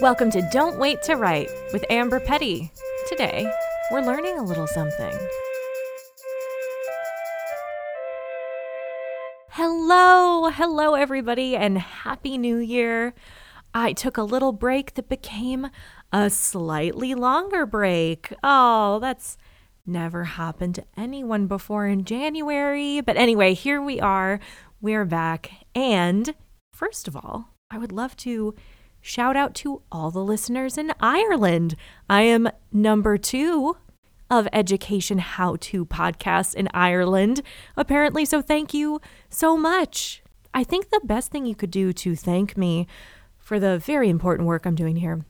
Welcome to Don't Wait to Write with Amber Petty. Today, we're learning a little something. Hello, hello, everybody, and Happy New Year. I took a little break that became a slightly longer break. Oh, that's never happened to anyone before in January. But anyway, here we are. We're back. And first of all, I would love to shout out to all the listeners in Ireland. I am number two of education how to podcasts in Ireland, apparently. So thank you so much. I think the best thing you could do to thank me for the very important work I'm doing here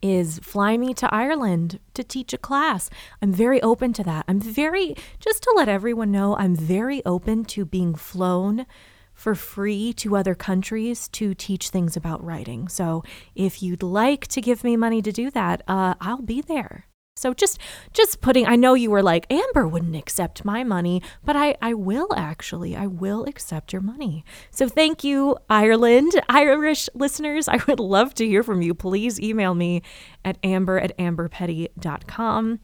is fly me to Ireland to teach a class. I'm very open to that. I'm very, just to let everyone know, I'm very open to being flown for free to other countries to teach things about writing. So if you'd like to give me money to do that, uh, I'll be there. So just just putting I know you were like Amber wouldn't accept my money, but I I will actually. I will accept your money. So thank you Ireland, Irish listeners. I would love to hear from you. Please email me at amber at amberpetty.com.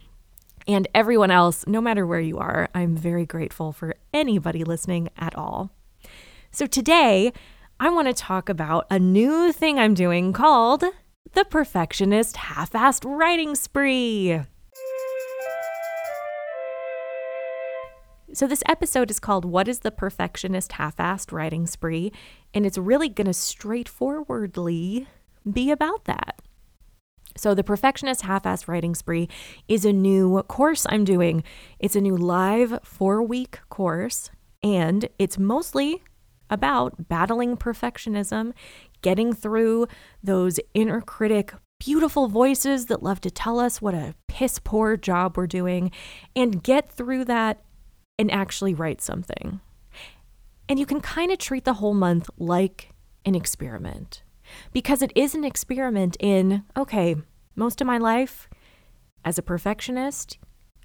And everyone else, no matter where you are, I'm very grateful for anybody listening at all. So today, I want to talk about a new thing I'm doing called the Perfectionist Half Assed Writing Spree. So, this episode is called What is the Perfectionist Half Assed Writing Spree? And it's really going to straightforwardly be about that. So, the Perfectionist Half Assed Writing Spree is a new course I'm doing. It's a new live four week course, and it's mostly about battling perfectionism, getting through those inner critic beautiful voices that love to tell us what a piss poor job we're doing, and get through that and actually write something. And you can kind of treat the whole month like an experiment because it is an experiment in, okay, most of my life as a perfectionist,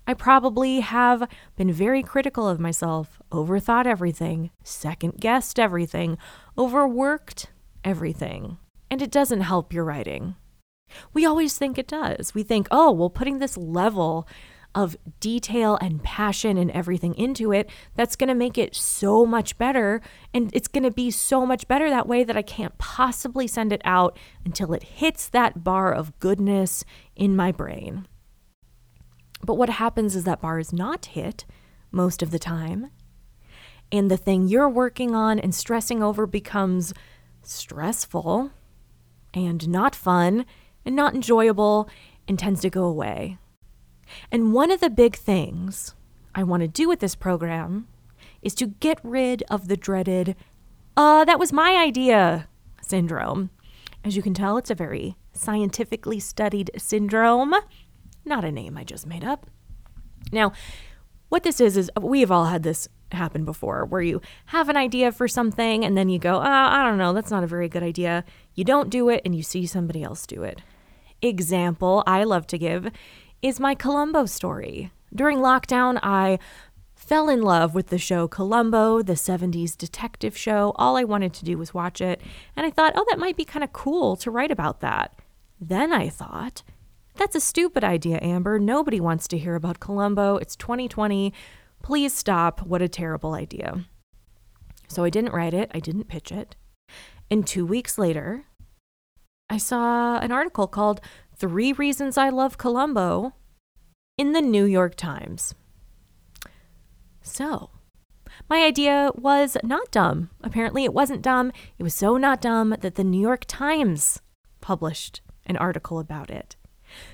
I probably have been very critical of myself, overthought everything, second guessed everything, overworked everything. And it doesn't help your writing. We always think it does. We think, oh, well, putting this level of detail and passion and everything into it, that's going to make it so much better. And it's going to be so much better that way that I can't possibly send it out until it hits that bar of goodness in my brain. But what happens is that bar is not hit most of the time. And the thing you're working on and stressing over becomes stressful and not fun and not enjoyable and tends to go away. And one of the big things I want to do with this program is to get rid of the dreaded, uh, that was my idea syndrome. As you can tell, it's a very scientifically studied syndrome not a name I just made up. Now, what this is, is we have all had this happen before where you have an idea for something and then you go, oh, I don't know, that's not a very good idea. You don't do it and you see somebody else do it. Example I love to give is my Columbo story. During lockdown, I fell in love with the show Columbo, the 70s detective show. All I wanted to do was watch it. And I thought, oh, that might be kind of cool to write about that. Then I thought, that's a stupid idea, Amber. Nobody wants to hear about Columbo. It's 2020. Please stop. What a terrible idea. So I didn't write it, I didn't pitch it. And two weeks later, I saw an article called Three Reasons I Love Columbo in the New York Times. So, my idea was not dumb. Apparently, it wasn't dumb. It was so not dumb that the New York Times published an article about it.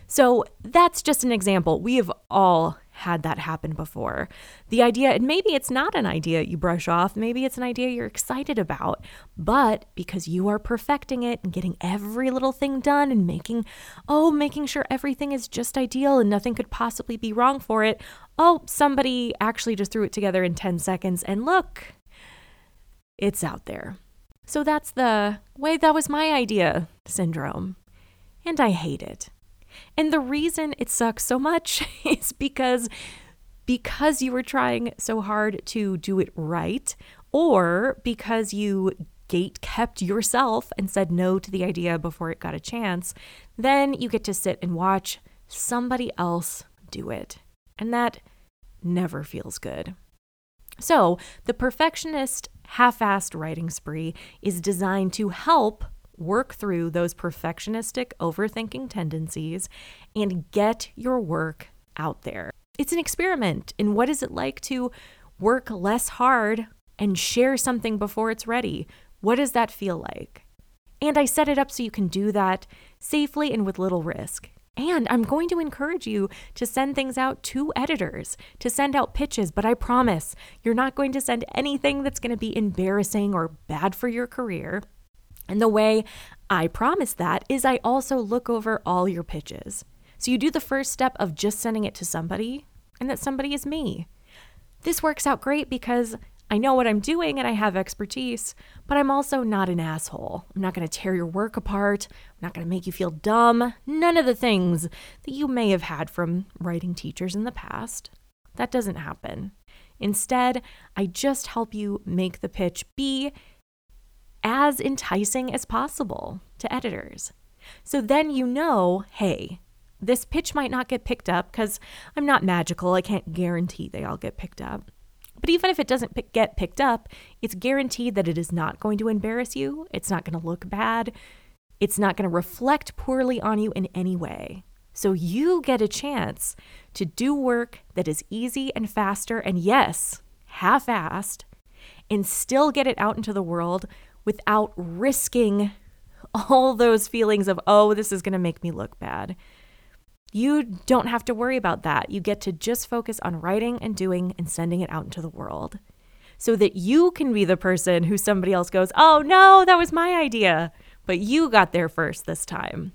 So that's just an example. We have all had that happen before. The idea, and maybe it's not an idea you brush off, maybe it's an idea you're excited about, but because you are perfecting it and getting every little thing done and making, oh, making sure everything is just ideal and nothing could possibly be wrong for it, oh, somebody actually just threw it together in 10 seconds and look, it's out there. So that's the way that was my idea syndrome. And I hate it. And the reason it sucks so much is because because you were trying so hard to do it right or because you gate kept yourself and said no to the idea before it got a chance, then you get to sit and watch somebody else do it. And that never feels good. So, the perfectionist half assed writing spree is designed to help work through those perfectionistic overthinking tendencies and get your work out there. It's an experiment in what is it like to work less hard and share something before it's ready. What does that feel like? And I set it up so you can do that safely and with little risk. And I'm going to encourage you to send things out to editors, to send out pitches, but I promise you're not going to send anything that's going to be embarrassing or bad for your career. And the way I promise that is I also look over all your pitches. So you do the first step of just sending it to somebody, and that somebody is me. This works out great because I know what I'm doing and I have expertise, but I'm also not an asshole. I'm not going to tear your work apart. I'm not going to make you feel dumb. None of the things that you may have had from writing teachers in the past. That doesn't happen. Instead, I just help you make the pitch be as enticing as possible to editors. So then you know, hey, this pitch might not get picked up because I'm not magical. I can't guarantee they all get picked up. But even if it doesn't get picked up, it's guaranteed that it is not going to embarrass you. It's not going to look bad. It's not going to reflect poorly on you in any way. So you get a chance to do work that is easy and faster and, yes, half assed, and still get it out into the world without risking all those feelings of, oh, this is going to make me look bad. You don't have to worry about that. You get to just focus on writing and doing and sending it out into the world so that you can be the person who somebody else goes, oh, no, that was my idea. But you got there first this time.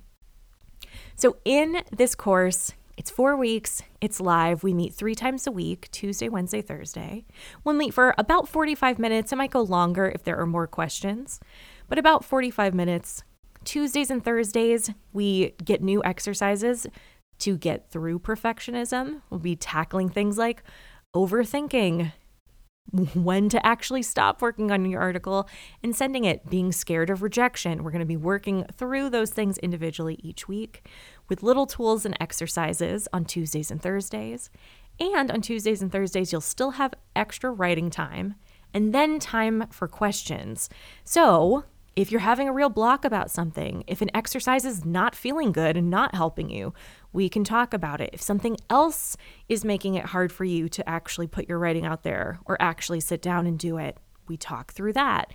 So, in this course, it's four weeks, it's live. We meet three times a week Tuesday, Wednesday, Thursday. We'll meet for about 45 minutes. It might go longer if there are more questions, but about 45 minutes. Tuesdays and Thursdays, we get new exercises to get through perfectionism. We'll be tackling things like overthinking, when to actually stop working on your article and sending it, being scared of rejection. We're going to be working through those things individually each week with little tools and exercises on Tuesdays and Thursdays. And on Tuesdays and Thursdays, you'll still have extra writing time and then time for questions. So, if you're having a real block about something, if an exercise is not feeling good and not helping you, we can talk about it. If something else is making it hard for you to actually put your writing out there or actually sit down and do it, we talk through that.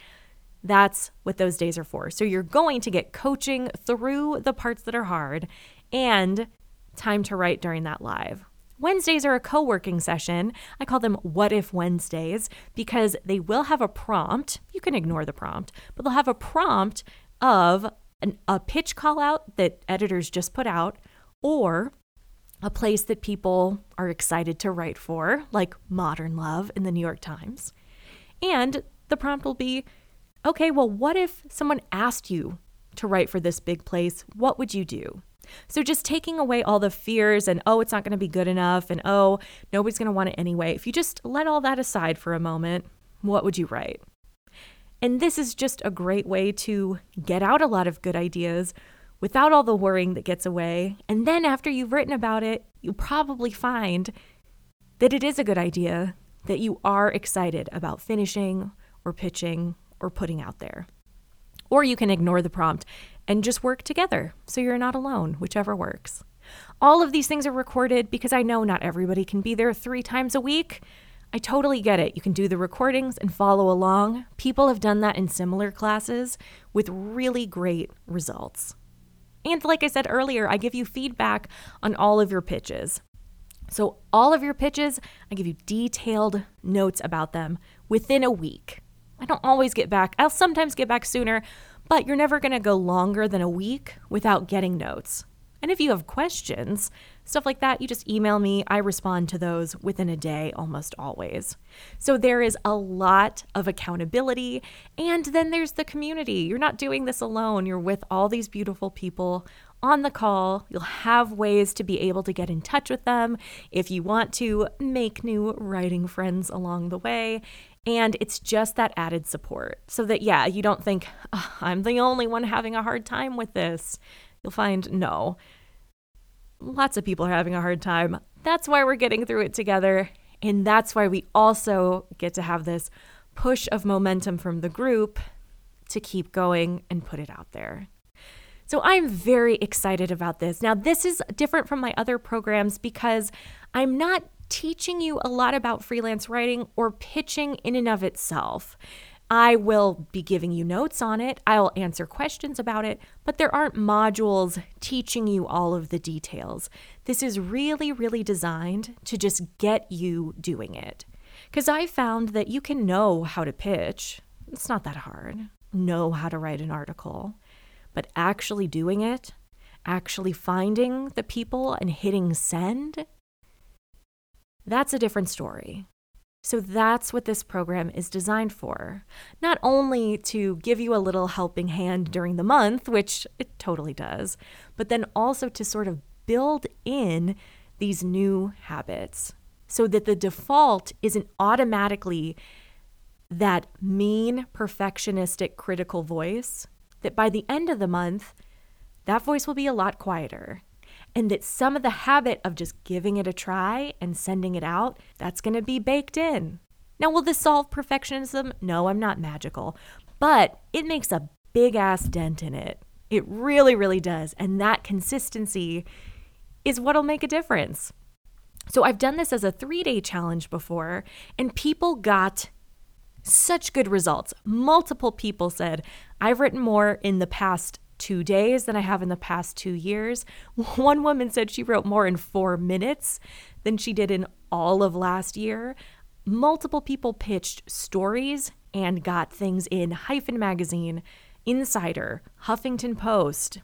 That's what those days are for. So you're going to get coaching through the parts that are hard and time to write during that live. Wednesdays are a co working session. I call them What If Wednesdays because they will have a prompt. You can ignore the prompt, but they'll have a prompt of an, a pitch call out that editors just put out or a place that people are excited to write for, like Modern Love in the New York Times. And the prompt will be okay, well, what if someone asked you to write for this big place? What would you do? So just taking away all the fears and, oh, it's not going to be good enough, and oh, nobody's going to want it anyway. If you just let all that aside for a moment, what would you write? And this is just a great way to get out a lot of good ideas without all the worrying that gets away. And then after you've written about it, you'll probably find that it is a good idea, that you are excited about finishing or pitching or putting out there. Or you can ignore the prompt and just work together so you're not alone, whichever works. All of these things are recorded because I know not everybody can be there three times a week. I totally get it. You can do the recordings and follow along. People have done that in similar classes with really great results. And like I said earlier, I give you feedback on all of your pitches. So, all of your pitches, I give you detailed notes about them within a week. I don't always get back, I'll sometimes get back sooner, but you're never going to go longer than a week without getting notes. And if you have questions, stuff like that, you just email me. I respond to those within a day almost always. So there is a lot of accountability. And then there's the community. You're not doing this alone, you're with all these beautiful people on the call. You'll have ways to be able to get in touch with them if you want to make new writing friends along the way. And it's just that added support so that, yeah, you don't think, oh, I'm the only one having a hard time with this. You'll find no. Lots of people are having a hard time. That's why we're getting through it together. And that's why we also get to have this push of momentum from the group to keep going and put it out there. So I'm very excited about this. Now, this is different from my other programs because I'm not teaching you a lot about freelance writing or pitching in and of itself. I will be giving you notes on it. I'll answer questions about it, but there aren't modules teaching you all of the details. This is really, really designed to just get you doing it. Because I found that you can know how to pitch, it's not that hard, know how to write an article, but actually doing it, actually finding the people and hitting send, that's a different story. So that's what this program is designed for. Not only to give you a little helping hand during the month, which it totally does, but then also to sort of build in these new habits so that the default isn't automatically that mean, perfectionistic, critical voice, that by the end of the month, that voice will be a lot quieter and that some of the habit of just giving it a try and sending it out, that's to be baked in. Now, will this solve perfectionism? No, I'm not magical, but it makes a big ass dent in it. It really, really does. And that consistency is what'll make a difference. So, I've done this as a three day challenge before, and people got such good results. Multiple people said, I've written more in the past two days than I have in the past two years. One woman said she wrote more in four minutes than she did in all of last year. Multiple people pitched stories and got things in Hyphen Magazine, Insider, Huffington Post,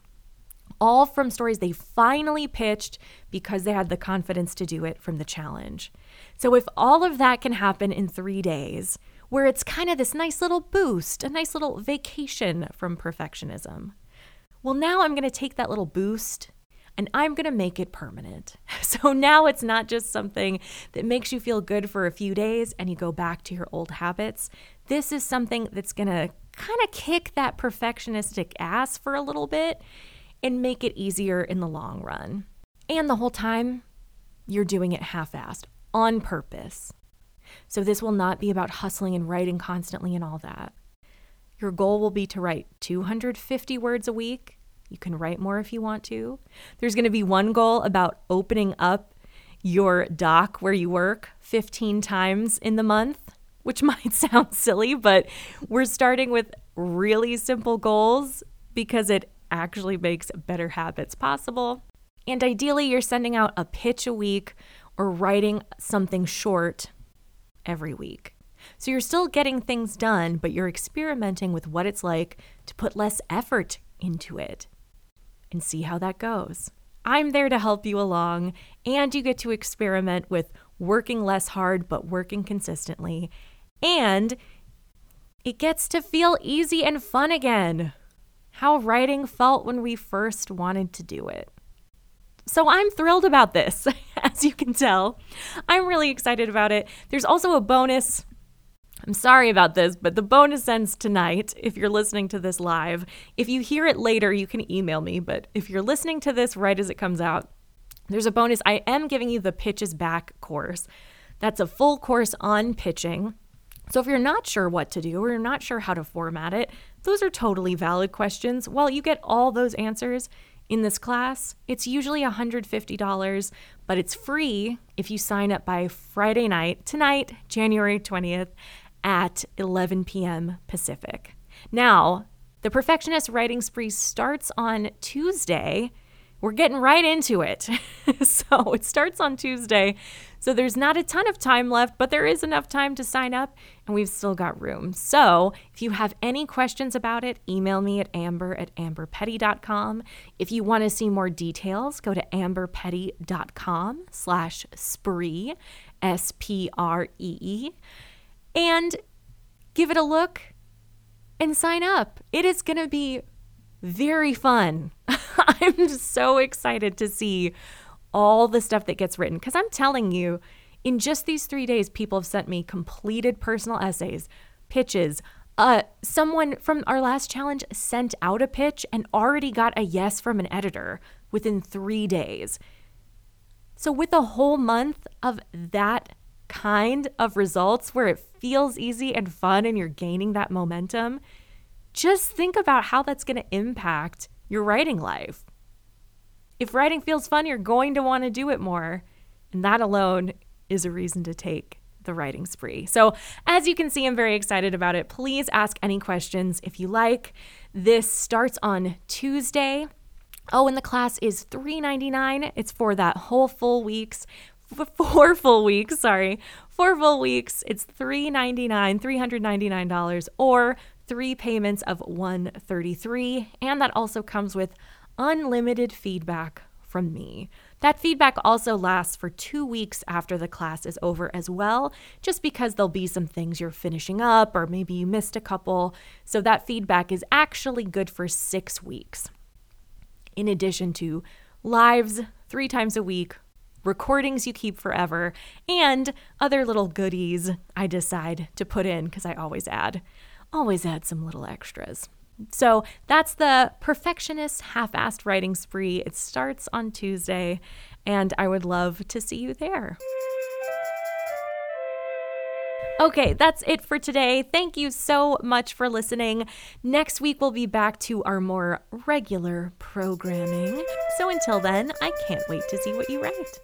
all from stories they finally pitched because they had the confidence to do it from the challenge. So, if all of that can happen in three days, where it's kind of this nice little boost, a nice little vacation from perfectionism, well, now I'm going to take that little boost and I'm going to make it permanent. So now it's not just something that makes you feel good for a few days and you go back to your old habits. This is something that's going to kind of kick that perfectionistic ass for a little bit and make it easier in the long run. And the whole time, you're doing it half assed on purpose. So this will not be about hustling and writing constantly and all that. Your goal will be to write 250 words a week. You can write more if you want to. There's going to be one goal about opening up your doc where you work 15 times in the month, which might sound silly, but we're starting with really simple goals because it actually makes better habits possible. And ideally, you're sending out a pitch a week or writing something short every week. So you're still getting things done, but you're experimenting with what it's like to put less effort into it and see how that goes. I'm there to help you along, and you get to experiment with working less hard but working consistently. And it gets to feel easy and fun again. How writing felt when we first wanted to do it. So I'm thrilled about this, as you can tell. I'm really excited about it. There's also a bonus I'm sorry about this, but the bonus ends tonight if you're listening to this live. If you hear it later, you can email me, but if you're listening to this right as it comes out, there's a bonus. I am giving you the Pitches Back course. That's a full course on pitching. So if you're not sure what to do or you're not sure how to format it, those are totally valid questions. Well, you get all those answers in this class. It's usually $150, but it's free if you sign up by Friday night, tonight, January 20th at 11 p.m. Pacific. Now, the Perfectionist Writing Spree starts on Tuesday. We're getting right into it. so it starts on Tuesday. So there's not a ton of time left, but there is enough time to sign up and we've still got room. So if you have any questions about it, email me at amber at amberpetty.com. If you want to see more details, go to amberpetty.com slash spree, S-P-R-E-E and give it a look and sign up. It is going to be very fun. I'm so excited to see all the stuff that gets written because I'm telling you, In just these three days, people have sent me completed personal essays, pitches. Uh, someone from our last challenge sent out a pitch and already got a yes from an editor within three days. So, with a whole month of that kind of results where it feels easy and fun and you're gaining that momentum, just think about how that's going to impact your writing life. If writing feels fun, you're going to want to do it more. And that alone is a reason to take the writing spree. So, as you can see, I'm very excited about it. Please ask any questions if you like. This starts on Tuesday. Oh, and the class is $3.99. It's for that whole full weeks. Four full weeks, sorry. Four full weeks. It's $3.99, $399 or three payments of 133 and that also comes with unlimited feedback from me. That feedback also lasts for two weeks after the class is over as well, just because there'll be some things you're finishing up or maybe you missed a couple. So that feedback is actually good for six weeks. In addition to lives three times a week, recordings you keep forever, and other little goodies I decide to put in because I always add. Always add some little extras. So that's the perfectionist half assed writing spree. It starts on Tuesday, and I would love to see you there. Okay, that's it for today. Thank you so much for listening. Next week, we'll be back to our more regular programming. So until then, I can't wait to see what you write.